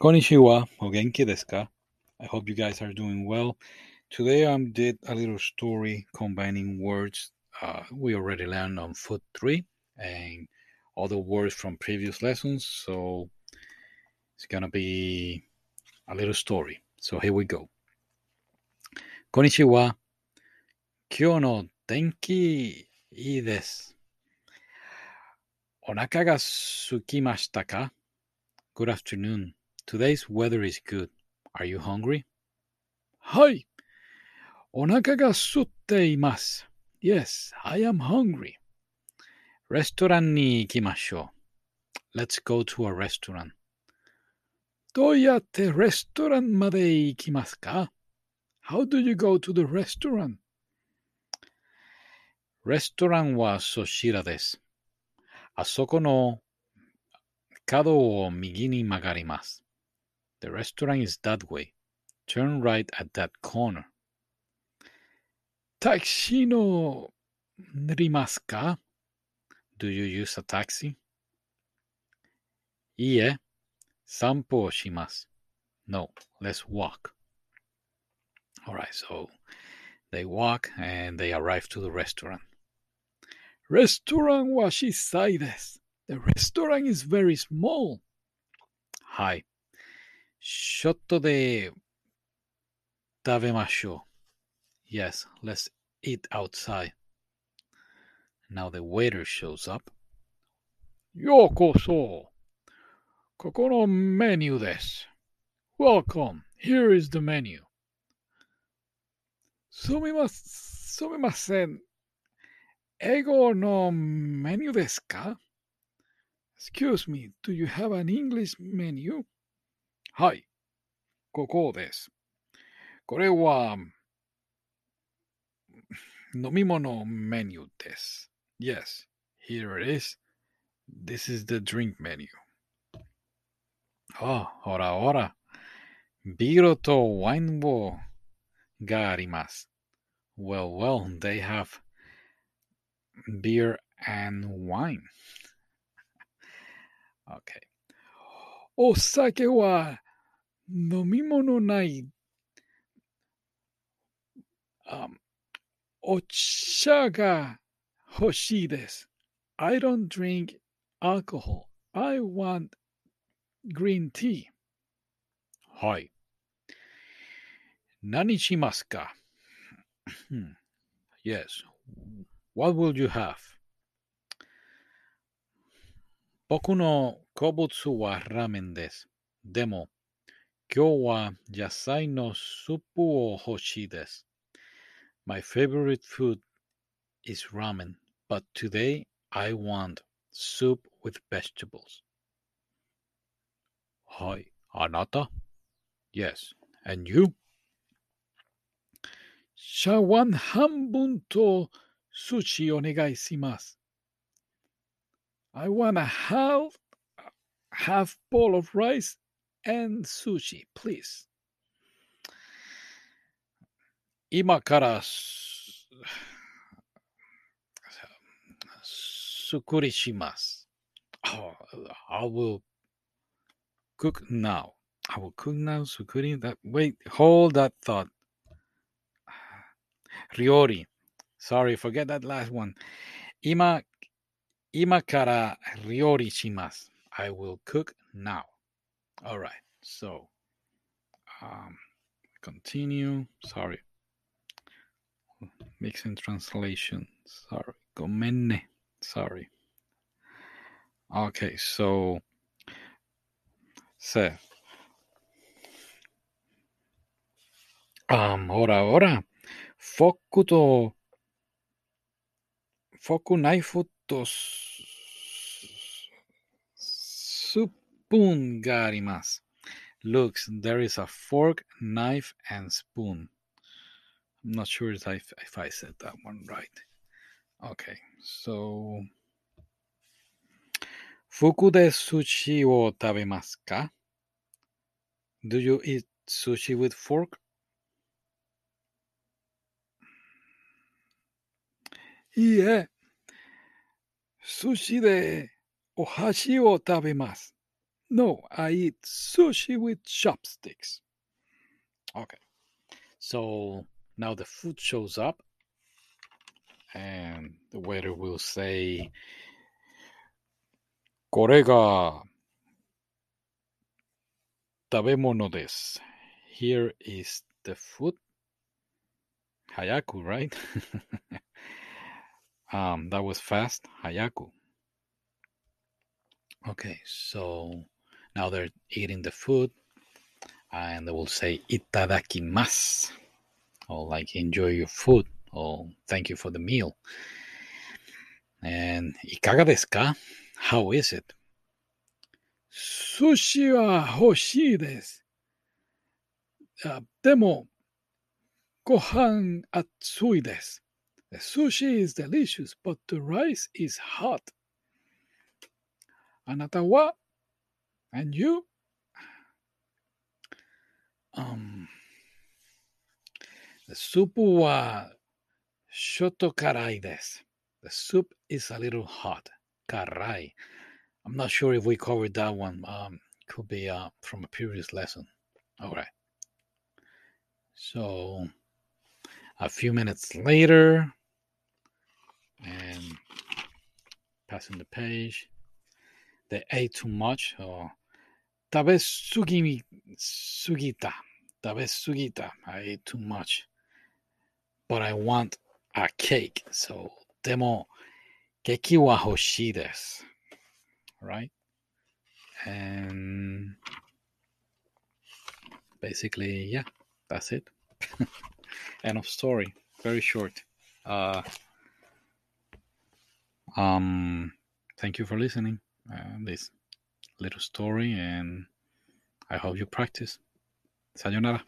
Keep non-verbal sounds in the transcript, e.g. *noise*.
Konnichiwa, Ogenki genki? I hope you guys are doing well. Today I did a little story combining words uh, we already learned on Food 3 and other words from previous lessons. So it's gonna be a little story. So here we go. Konnichiwa. Kyo no tenki ii desu. Onaka ga sukimashita ka? Good afternoon. Today's weather is good. Are you hungry? はい。お腹が空いています。Yes, I am hungry. レストランに行きましょう。Let's go to a restaurant. どうやってレストランまで行きますか How do you go to the restaurant? レストランはそちらです。あそこの角を右に曲がります。 the restaurant is that way. Turn right at that corner. Taxi no? Do you use a taxi? Ie, sampo shimasu. No, let's walk. All right, so they walk and they arrive to the restaurant. Restaurant washisai desu. The restaurant is very small. Hi, い。ちょっとで食べましょう。Yes, let's eat outside. Now the waiter shows up. ようこそ。ここのメニューです。Welcome. Here is the menu. すみま、すみません。英語のメニューですか ?Excuse me, do you have an English menu? はい。ここです。これは飲み物メニューです。Yes, here it is. This is the drink menu. あ、ほらほら。ビールとワインをがあります。Well, well, they have beer and wine. *laughs* Okay. お酒は 飲み物ない。あお茶が欲しいです。I don't drink alcohol. I want green tea. はい。何しますか ?Yes. What will you have? 僕の好物はラーメンです。でも、Kiowa Yasai no Suppu o Hoshi. My favorite food is ramen, but today I want soup with vegetables. Hi, Anata? Yes, and you? Shawan Hambun to Sushi Onegai I want a half uh, half bowl of rice and sushi, please. 今からす作りします。Oh, I will cook now. I will cook now. 作りだ。Wait, hold that thought. *sighs* Riori. Sorry, forget that last one. 今、今から料理します。I will cook now. All right. So, um, continue. Sorry. Mixing translation. Sorry. Gomenne. Sorry. Okay. So, se. Um, ora, ora. Foku to. Foku naifu spoon garimas. Looks, there is a fork, knife, and spoon. I'm not sure if I, if I said that one right. Okay, so. Fuku de sushi wo tabemasu ka? Do you eat sushi with fork? Ie, Sushi de ohashi wo tabemasu. No, I eat sushi with chopsticks. Okay, so now the food shows up, and the waiter will say, これが食べ物です。Here is the food. Hayaku, right? *laughs* um, that was fast. Hayaku. Okay, so now they're eating the food and they will say itadakimasu or like enjoy your food or thank you for the meal. And ikaga desu ka? How is it? Sushi wa hoshii desu. Uh, demo gohan atsui desu. The sushi is delicious, but the rice is hot. Anata wa and you? Um, the soup was shotokarai des. The soup is a little hot. Karai. I'm not sure if we covered that one. Um, could be uh, from a previous lesson. All right. So a few minutes later, and passing the page, they ate too much or Tal Sugita. Tal Sugita. I ate too much. But I want a cake. So, demo keki wa hoshi desu. Right? And basically, yeah, that's it. *laughs* End of story. Very short. Uh, um, thank you for listening. Uh, this little story, and I hope you practice. Sayonara.